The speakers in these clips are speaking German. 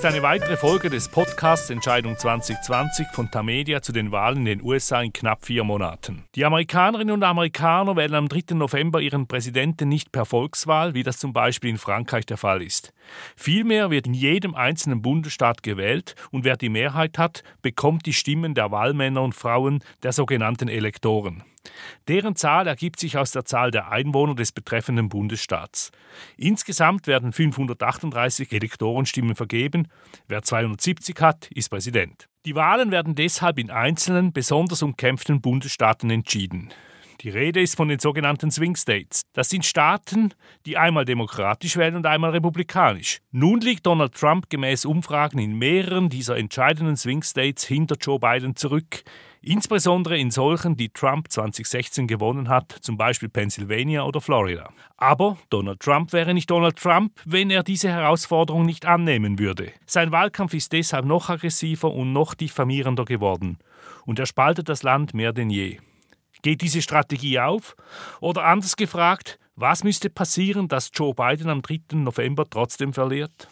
ist eine weitere Folge des Podcasts Entscheidung 2020 von Tamedia zu den Wahlen in den USA in knapp vier Monaten. Die Amerikanerinnen und Amerikaner wählen am 3. November ihren Präsidenten nicht per Volkswahl, wie das zum Beispiel in Frankreich der Fall ist. Vielmehr wird in jedem einzelnen Bundesstaat gewählt und wer die Mehrheit hat, bekommt die Stimmen der Wahlmänner und Frauen der sogenannten Elektoren. Deren Zahl ergibt sich aus der Zahl der Einwohner des betreffenden Bundesstaats. Insgesamt werden 538 Elektorenstimmen vergeben. Wer 270 hat, ist Präsident. Die Wahlen werden deshalb in einzelnen, besonders umkämpften Bundesstaaten entschieden. Die Rede ist von den sogenannten Swing States. Das sind Staaten, die einmal demokratisch wählen und einmal republikanisch. Nun liegt Donald Trump gemäß Umfragen in mehreren dieser entscheidenden Swing States hinter Joe Biden zurück. Insbesondere in solchen, die Trump 2016 gewonnen hat, zum Beispiel Pennsylvania oder Florida. Aber Donald Trump wäre nicht Donald Trump, wenn er diese Herausforderung nicht annehmen würde. Sein Wahlkampf ist deshalb noch aggressiver und noch diffamierender geworden. Und er spaltet das Land mehr denn je. Geht diese Strategie auf? Oder anders gefragt, was müsste passieren, dass Joe Biden am 3. November trotzdem verliert?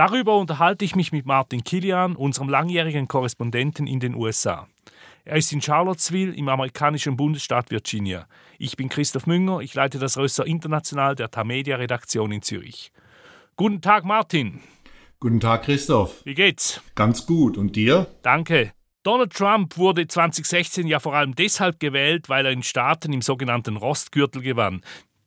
Darüber unterhalte ich mich mit Martin Kilian, unserem langjährigen Korrespondenten in den USA. Er ist in Charlottesville im amerikanischen Bundesstaat Virginia. Ich bin Christoph Münger, ich leite das Rösser International der Tamedia Redaktion in Zürich. Guten Tag, Martin. Guten Tag, Christoph. Wie geht's? Ganz gut. Und dir? Danke. Donald Trump wurde 2016 ja vor allem deshalb gewählt, weil er in Staaten im sogenannten Rostgürtel gewann,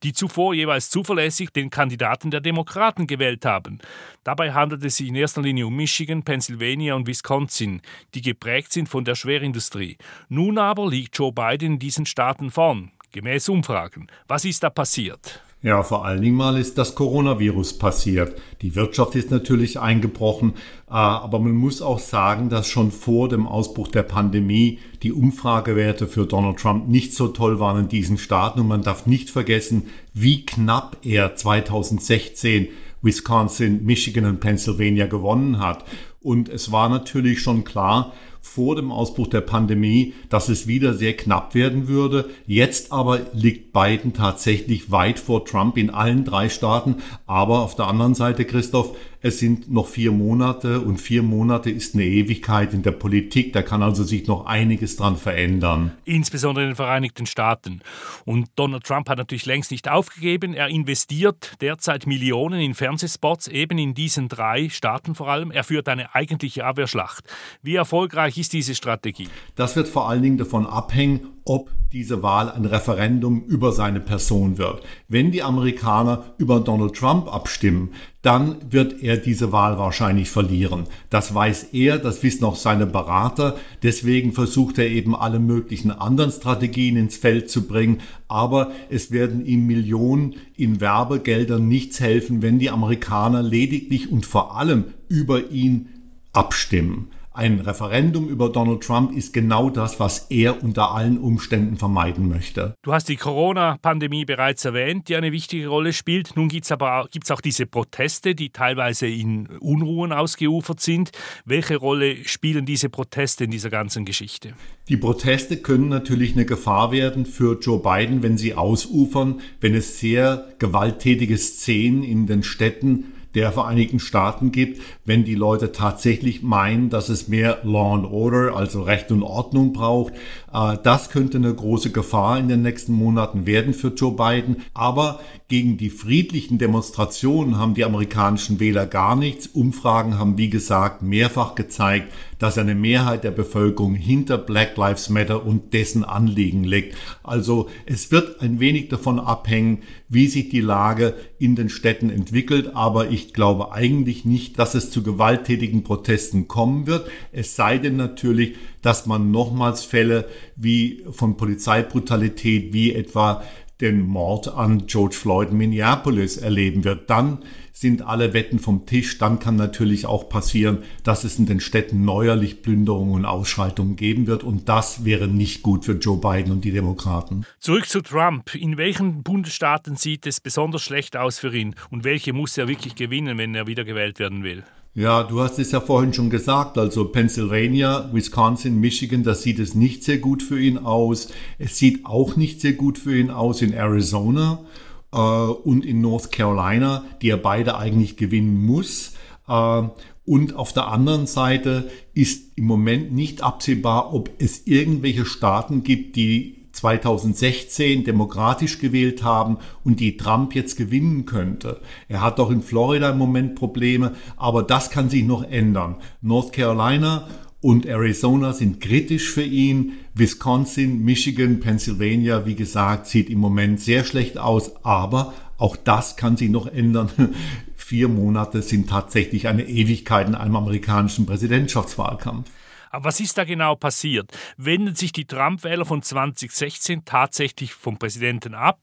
die zuvor jeweils zuverlässig den Kandidaten der Demokraten gewählt haben. Dabei handelt es sich in erster Linie um Michigan, Pennsylvania und Wisconsin, die geprägt sind von der Schwerindustrie. Nun aber liegt Joe Biden in diesen Staaten vorn, gemäß Umfragen. Was ist da passiert? Ja, vor allen Dingen mal ist das Coronavirus passiert. Die Wirtschaft ist natürlich eingebrochen, äh, aber man muss auch sagen, dass schon vor dem Ausbruch der Pandemie die Umfragewerte für Donald Trump nicht so toll waren in diesen Staaten und man darf nicht vergessen, wie knapp er 2016 Wisconsin, Michigan und Pennsylvania gewonnen hat. Und es war natürlich schon klar, vor dem Ausbruch der Pandemie, dass es wieder sehr knapp werden würde. Jetzt aber liegt Biden tatsächlich weit vor Trump in allen drei Staaten. Aber auf der anderen Seite, Christoph, es sind noch vier Monate und vier Monate ist eine Ewigkeit in der Politik. Da kann also sich noch einiges dran verändern. Insbesondere in den Vereinigten Staaten. Und Donald Trump hat natürlich längst nicht aufgegeben. Er investiert derzeit Millionen in Fernsehspots, eben in diesen drei Staaten vor allem. Er führt eine eigentliche Abwehrschlacht. Wie erfolgreich ist diese Strategie? Das wird vor allen Dingen davon abhängen, ob diese Wahl ein Referendum über seine Person wird. Wenn die Amerikaner über Donald Trump abstimmen, dann wird er diese Wahl wahrscheinlich verlieren. Das weiß er, das wissen auch seine Berater. Deswegen versucht er eben alle möglichen anderen Strategien ins Feld zu bringen. Aber es werden ihm Millionen in Werbegeldern nichts helfen, wenn die Amerikaner lediglich und vor allem über ihn abstimmen. Ein Referendum über Donald Trump ist genau das, was er unter allen Umständen vermeiden möchte. Du hast die Corona-Pandemie bereits erwähnt, die eine wichtige Rolle spielt. Nun gibt es aber gibt's auch diese Proteste, die teilweise in Unruhen ausgeufert sind. Welche Rolle spielen diese Proteste in dieser ganzen Geschichte? Die Proteste können natürlich eine Gefahr werden für Joe Biden, wenn sie ausufern, wenn es sehr gewalttätige Szenen in den Städten der Vereinigten Staaten gibt, wenn die Leute tatsächlich meinen, dass es mehr Law and Order, also Recht und Ordnung braucht. Äh, das könnte eine große Gefahr in den nächsten Monaten werden für Joe Biden. Aber gegen die friedlichen Demonstrationen haben die amerikanischen Wähler gar nichts. Umfragen haben, wie gesagt, mehrfach gezeigt, dass eine Mehrheit der Bevölkerung hinter Black Lives Matter und dessen Anliegen liegt. Also es wird ein wenig davon abhängen, wie sich die Lage in den Städten entwickelt. Aber ich glaube eigentlich nicht, dass es zu gewalttätigen Protesten kommen wird. Es sei denn natürlich, dass man nochmals Fälle wie von Polizeibrutalität, wie etwa den Mord an George Floyd in Minneapolis erleben wird. Dann sind alle Wetten vom Tisch. Dann kann natürlich auch passieren, dass es in den Städten neuerlich Plünderungen und Ausschreitungen geben wird. Und das wäre nicht gut für Joe Biden und die Demokraten. Zurück zu Trump. In welchen Bundesstaaten sieht es besonders schlecht aus für ihn? Und welche muss er wirklich gewinnen, wenn er wiedergewählt werden will? Ja, du hast es ja vorhin schon gesagt, also Pennsylvania, Wisconsin, Michigan, da sieht es nicht sehr gut für ihn aus. Es sieht auch nicht sehr gut für ihn aus in Arizona äh, und in North Carolina, die er beide eigentlich gewinnen muss. Äh, und auf der anderen Seite ist im Moment nicht absehbar, ob es irgendwelche Staaten gibt, die 2016 demokratisch gewählt haben und die Trump jetzt gewinnen könnte. Er hat doch in Florida im Moment Probleme, aber das kann sich noch ändern. North Carolina und Arizona sind kritisch für ihn. Wisconsin, Michigan, Pennsylvania, wie gesagt, sieht im Moment sehr schlecht aus, aber auch das kann sich noch ändern. Vier Monate sind tatsächlich eine Ewigkeit in einem amerikanischen Präsidentschaftswahlkampf. Aber was ist da genau passiert? Wenden sich die Trump-Wähler von 2016 tatsächlich vom Präsidenten ab?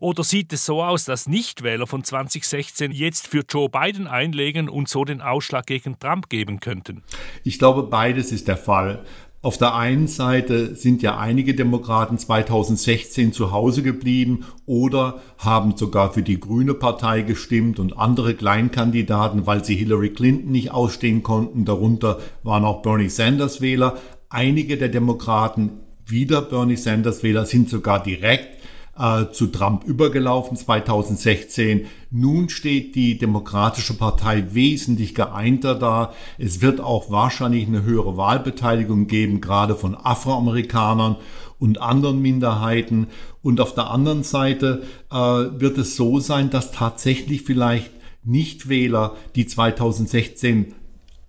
Oder sieht es so aus, dass Nichtwähler von 2016 jetzt für Joe Biden einlegen und so den Ausschlag gegen Trump geben könnten? Ich glaube, beides ist der Fall. Auf der einen Seite sind ja einige Demokraten 2016 zu Hause geblieben oder haben sogar für die Grüne Partei gestimmt und andere Kleinkandidaten, weil sie Hillary Clinton nicht ausstehen konnten. Darunter waren auch Bernie Sanders Wähler. Einige der Demokraten, wieder Bernie Sanders Wähler, sind sogar direkt äh, zu Trump übergelaufen 2016. Nun steht die Demokratische Partei wesentlich geeinter da. Es wird auch wahrscheinlich eine höhere Wahlbeteiligung geben, gerade von Afroamerikanern und anderen Minderheiten. Und auf der anderen Seite äh, wird es so sein, dass tatsächlich vielleicht Nichtwähler, die 2016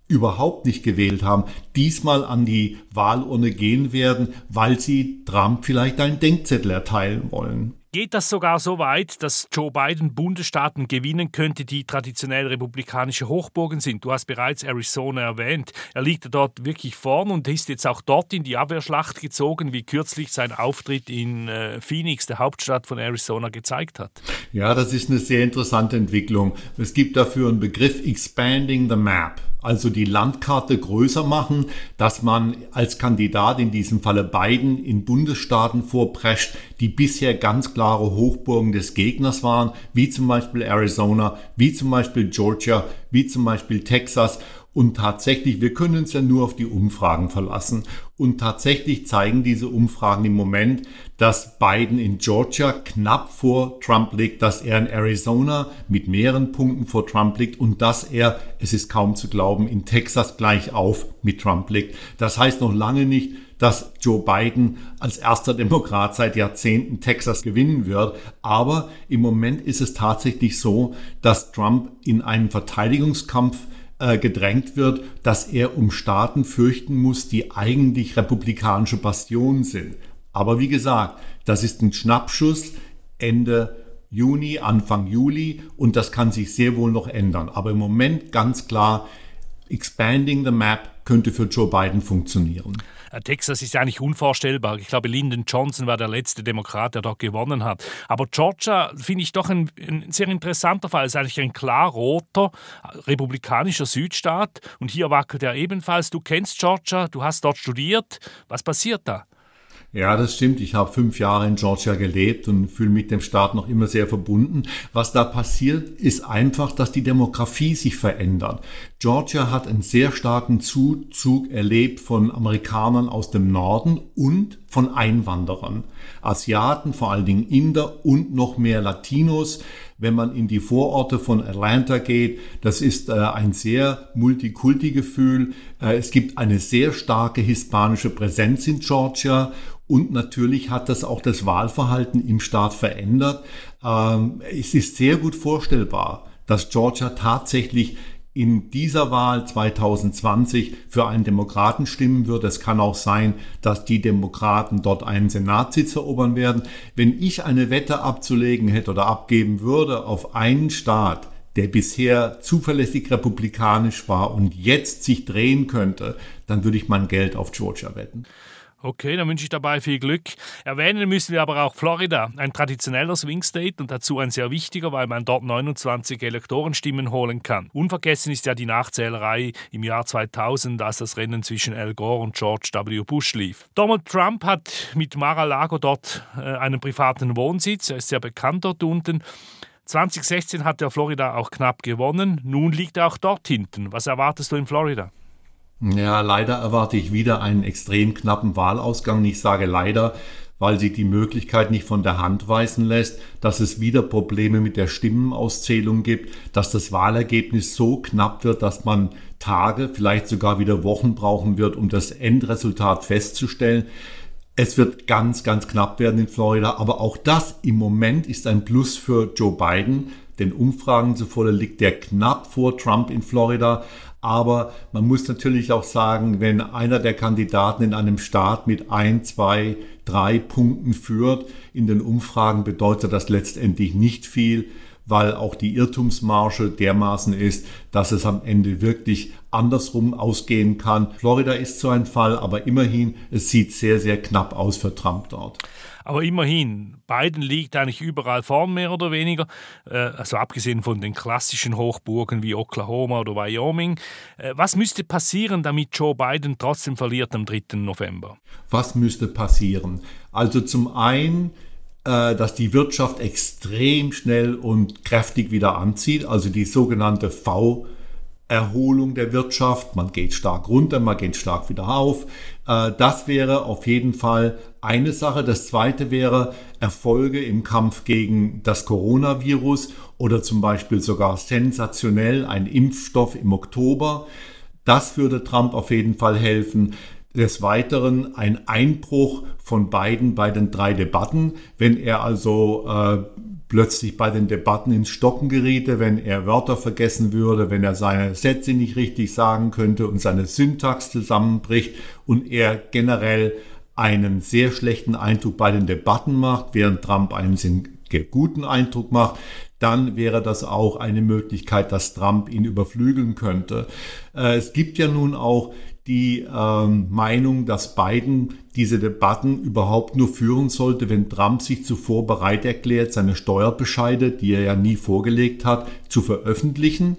überhaupt nicht gewählt haben, diesmal an die Wahlurne gehen werden, weil sie Trump vielleicht einen Denkzettel erteilen wollen. Geht das sogar so weit, dass Joe Biden Bundesstaaten gewinnen könnte, die traditionell republikanische Hochburgen sind? Du hast bereits Arizona erwähnt. Er liegt dort wirklich vorn und ist jetzt auch dort in die Abwehrschlacht gezogen, wie kürzlich sein Auftritt in äh, Phoenix, der Hauptstadt von Arizona, gezeigt hat. Ja, das ist eine sehr interessante Entwicklung. Es gibt dafür einen Begriff Expanding the Map also die Landkarte größer machen, dass man als Kandidat, in diesem Falle Biden, in Bundesstaaten vorprescht, die bisher ganz klare Hochburgen des Gegners waren, wie zum Beispiel Arizona, wie zum Beispiel Georgia, wie zum Beispiel Texas und tatsächlich, wir können uns ja nur auf die Umfragen verlassen. Und tatsächlich zeigen diese Umfragen im Moment, dass Biden in Georgia knapp vor Trump liegt, dass er in Arizona mit mehreren Punkten vor Trump liegt und dass er, es ist kaum zu glauben, in Texas gleich auf mit Trump liegt. Das heißt noch lange nicht, dass Joe Biden als erster Demokrat seit Jahrzehnten Texas gewinnen wird. Aber im Moment ist es tatsächlich so, dass Trump in einen Verteidigungskampf äh, gedrängt wird, dass er um Staaten fürchten muss, die eigentlich republikanische Bastionen sind. Aber wie gesagt, das ist ein Schnappschuss Ende Juni, Anfang Juli und das kann sich sehr wohl noch ändern. Aber im Moment ganz klar, expanding the map könnte für Joe Biden funktionieren. Äh, Texas ist nicht unvorstellbar. Ich glaube, Lyndon Johnson war der letzte Demokrat, der dort gewonnen hat. Aber Georgia finde ich doch ein, ein, sehr interessanter Fall. Es ist eigentlich ein klar roter, republikanischer Südstaat. Und hier wackelt er ebenfalls. Du kennst Georgia, du hast dort studiert. Was passiert da? Ja, das stimmt. Ich habe fünf Jahre in Georgia gelebt und fühle mich dem Staat noch immer sehr verbunden. Was da passiert, ist einfach, dass die Demografie sich verändert. Georgia hat einen sehr starken Zuzug erlebt von Amerikanern aus dem Norden und von Einwanderern. Asiaten, vor allen Dingen Inder und noch mehr Latinos. Wenn man in die Vororte von Atlanta geht, das ist äh, ein sehr Multikulti-Gefühl. Äh, es gibt eine sehr starke hispanische Präsenz in Georgia und natürlich hat das auch das Wahlverhalten im Staat verändert. Ähm, es ist sehr gut vorstellbar, dass Georgia tatsächlich in dieser Wahl 2020 für einen Demokraten stimmen wird. Es kann auch sein, dass die Demokraten dort einen Senatssitz erobern werden. Wenn ich eine Wette abzulegen hätte oder abgeben würde auf einen Staat, der bisher zuverlässig republikanisch war und jetzt sich drehen könnte, dann würde ich mein Geld auf Georgia wetten. Okay, dann wünsche ich dabei viel Glück. Erwähnen müssen wir aber auch Florida, ein traditioneller Swing State und dazu ein sehr wichtiger, weil man dort 29 Elektorenstimmen holen kann. Unvergessen ist ja die Nachzählerei im Jahr 2000, als das Rennen zwischen Al Gore und George W. Bush lief. Donald Trump hat mit Mar-a-Lago dort äh, einen privaten Wohnsitz, er ist sehr bekannt dort unten. 2016 hat er Florida auch knapp gewonnen, nun liegt er auch dort hinten. Was erwartest du in Florida? Ja, leider erwarte ich wieder einen extrem knappen Wahlausgang. Ich sage leider, weil sie die Möglichkeit nicht von der Hand weisen lässt, dass es wieder Probleme mit der Stimmenauszählung gibt, dass das Wahlergebnis so knapp wird, dass man Tage, vielleicht sogar wieder Wochen brauchen wird, um das Endresultat festzustellen. Es wird ganz, ganz knapp werden in Florida, aber auch das im Moment ist ein Plus für Joe Biden. Den Umfragen zufolge liegt der knapp vor Trump in Florida. Aber man muss natürlich auch sagen, wenn einer der Kandidaten in einem Staat mit ein, zwei, drei Punkten führt, in den Umfragen bedeutet das letztendlich nicht viel weil auch die Irrtumsmarge dermaßen ist, dass es am Ende wirklich andersrum ausgehen kann. Florida ist so ein Fall, aber immerhin, es sieht sehr, sehr knapp aus für Trump dort. Aber immerhin, Biden liegt eigentlich überall vorn, mehr oder weniger. Äh, also abgesehen von den klassischen Hochburgen wie Oklahoma oder Wyoming. Äh, was müsste passieren, damit Joe Biden trotzdem verliert am 3. November? Was müsste passieren? Also zum einen dass die Wirtschaft extrem schnell und kräftig wieder anzieht, also die sogenannte V- Erholung der Wirtschaft. Man geht stark runter, man geht stark wieder auf. Äh, das wäre auf jeden Fall eine Sache. Das zweite wäre Erfolge im Kampf gegen das Coronavirus oder zum Beispiel sogar sensationell ein Impfstoff im Oktober. Das würde Trump auf jeden Fall helfen. Des Weiteren ein Einbruch von beiden bei den drei Debatten. Wenn er also äh, plötzlich bei den Debatten ins Stocken geriete, wenn er Wörter vergessen würde, wenn er seine Sätze nicht richtig sagen könnte und seine Syntax zusammenbricht und er generell einen sehr schlechten Eindruck bei den Debatten macht, während Trump einen sehr guten Eindruck macht, dann wäre das auch eine Möglichkeit, dass Trump ihn überflügeln könnte. Äh, es gibt ja nun auch die ähm, Meinung, dass Biden diese Debatten überhaupt nur führen sollte, wenn Trump sich zuvor bereit erklärt, seine Steuerbescheide, die er ja nie vorgelegt hat, zu veröffentlichen.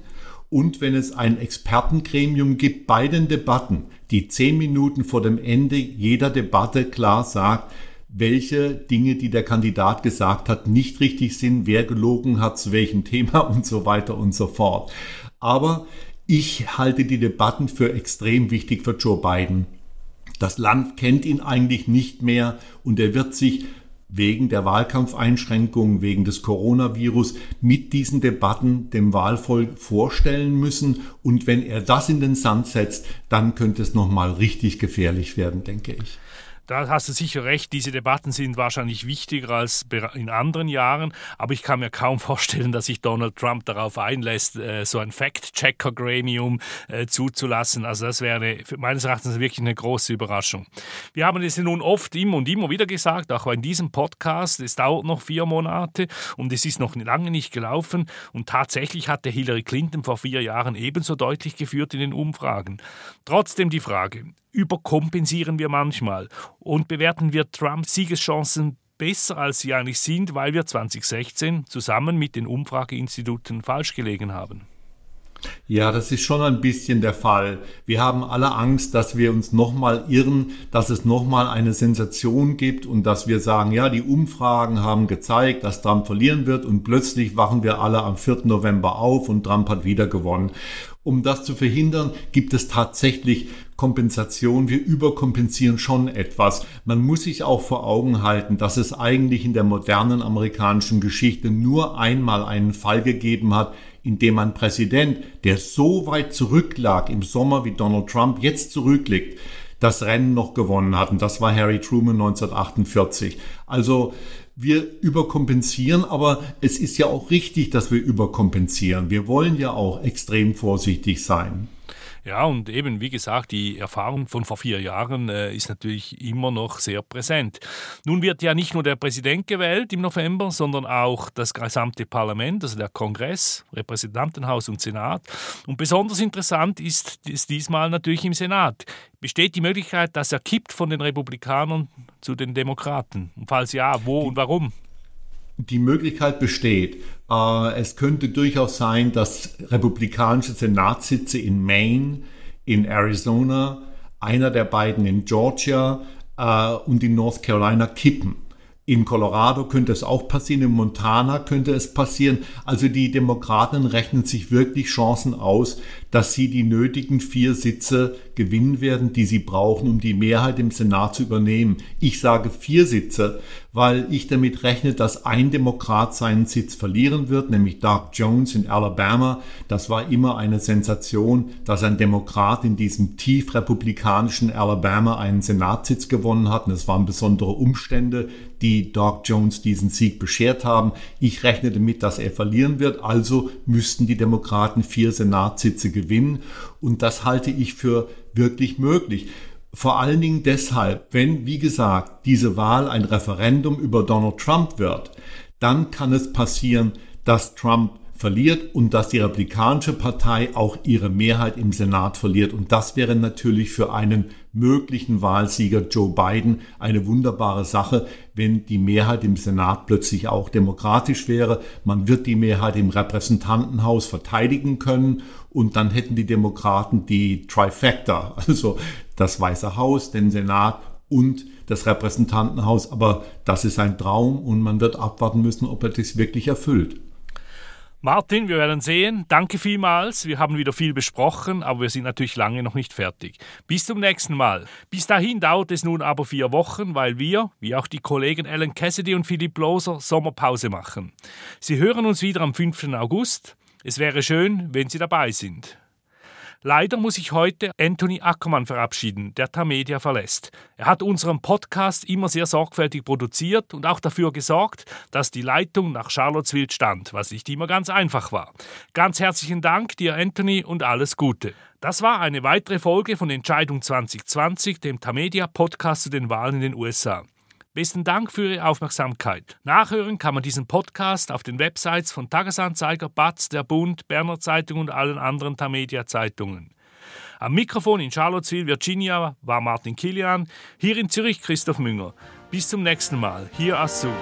Und wenn es ein Expertengremium gibt bei den Debatten, die zehn Minuten vor dem Ende jeder Debatte klar sagt, welche Dinge, die der Kandidat gesagt hat, nicht richtig sind, wer gelogen hat, zu welchem Thema und so weiter und so fort. Aber ich halte die Debatten für extrem wichtig für Joe Biden. Das Land kennt ihn eigentlich nicht mehr und er wird sich wegen der Wahlkampfeinschränkungen, wegen des Coronavirus mit diesen Debatten dem Wahlvolk vorstellen müssen. Und wenn er das in den Sand setzt, dann könnte es nochmal richtig gefährlich werden, denke ich. Da hast du sicher recht, diese Debatten sind wahrscheinlich wichtiger als in anderen Jahren, aber ich kann mir kaum vorstellen, dass sich Donald Trump darauf einlässt, äh, so ein Fact-Checker-Gremium äh, zuzulassen. Also das wäre meines Erachtens wirklich eine große Überraschung. Wir haben es nun oft immer und immer wieder gesagt, auch in diesem Podcast, es dauert noch vier Monate und es ist noch lange nicht gelaufen und tatsächlich hatte Hillary Clinton vor vier Jahren ebenso deutlich geführt in den Umfragen. Trotzdem die Frage, überkompensieren wir manchmal und bewerten wir Trumps Siegeschancen besser, als sie eigentlich sind, weil wir 2016 zusammen mit den Umfrageinstituten falsch gelegen haben. Ja, das ist schon ein bisschen der Fall. Wir haben alle Angst, dass wir uns nochmal irren, dass es nochmal eine Sensation gibt und dass wir sagen, ja, die Umfragen haben gezeigt, dass Trump verlieren wird und plötzlich wachen wir alle am 4. November auf und Trump hat wieder gewonnen. Um das zu verhindern, gibt es tatsächlich Kompensation. Wir überkompensieren schon etwas. Man muss sich auch vor Augen halten, dass es eigentlich in der modernen amerikanischen Geschichte nur einmal einen Fall gegeben hat, in dem ein Präsident, der so weit zurücklag im Sommer wie Donald Trump jetzt zurückliegt, das Rennen noch gewonnen hat. Und das war Harry Truman 1948. Also wir überkompensieren, aber es ist ja auch richtig, dass wir überkompensieren. Wir wollen ja auch extrem vorsichtig sein. Ja, und eben, wie gesagt, die Erfahrung von vor vier Jahren äh, ist natürlich immer noch sehr präsent. Nun wird ja nicht nur der Präsident gewählt im November, sondern auch das gesamte Parlament, also der Kongress, Repräsentantenhaus und Senat. Und besonders interessant ist es diesmal natürlich im Senat. Besteht die Möglichkeit, dass er kippt von den Republikanern zu den Demokraten? Und falls ja, wo und warum? Die Möglichkeit besteht. Äh, es könnte durchaus sein, dass republikanische Senatssitze in Maine, in Arizona, einer der beiden in Georgia äh, und in North Carolina kippen. In Colorado könnte es auch passieren, in Montana könnte es passieren. Also die Demokraten rechnen sich wirklich Chancen aus, dass sie die nötigen vier Sitze gewinnen werden, die sie brauchen, um die Mehrheit im Senat zu übernehmen. Ich sage vier Sitze, weil ich damit rechne, dass ein Demokrat seinen Sitz verlieren wird, nämlich Doug Jones in Alabama. Das war immer eine Sensation, dass ein Demokrat in diesem tief republikanischen Alabama einen Senatssitz gewonnen hat. Und es waren besondere Umstände, die Doug Jones diesen Sieg beschert haben. Ich rechne damit, dass er verlieren wird. Also müssten die Demokraten vier Senatssitze gewinnen. Und das halte ich für wirklich möglich. Vor allen Dingen deshalb, wenn, wie gesagt, diese Wahl ein Referendum über Donald Trump wird, dann kann es passieren, dass Trump verliert und dass die Republikanische Partei auch ihre Mehrheit im Senat verliert. Und das wäre natürlich für einen möglichen Wahlsieger Joe Biden eine wunderbare Sache, wenn die Mehrheit im Senat plötzlich auch demokratisch wäre. Man wird die Mehrheit im Repräsentantenhaus verteidigen können und dann hätten die Demokraten die Trifecta, also das Weiße Haus, den Senat und das Repräsentantenhaus. Aber das ist ein Traum und man wird abwarten müssen, ob er das wirklich erfüllt. Martin, wir werden sehen. Danke vielmals. Wir haben wieder viel besprochen, aber wir sind natürlich lange noch nicht fertig. Bis zum nächsten Mal. Bis dahin dauert es nun aber vier Wochen, weil wir, wie auch die Kollegen Alan Cassidy und Philipp Loser, Sommerpause machen. Sie hören uns wieder am 5. August. Es wäre schön, wenn Sie dabei sind. Leider muss ich heute Anthony Ackermann verabschieden, der Tamedia verlässt. Er hat unseren Podcast immer sehr sorgfältig produziert und auch dafür gesorgt, dass die Leitung nach Charlottesville stand, was nicht immer ganz einfach war. Ganz herzlichen Dank dir, Anthony, und alles Gute. Das war eine weitere Folge von Entscheidung 2020, dem Tamedia Podcast zu den Wahlen in den USA. Besten Dank für Ihre Aufmerksamkeit. Nachhören kann man diesen Podcast auf den Websites von Tagesanzeiger, Batz, Der Bund, Berner Zeitung und allen anderen Tamedia-Zeitungen. Am Mikrofon in Charlottesville, Virginia, war Martin Kilian, hier in Zürich Christoph Münger. Bis zum nächsten Mal, hier Assur.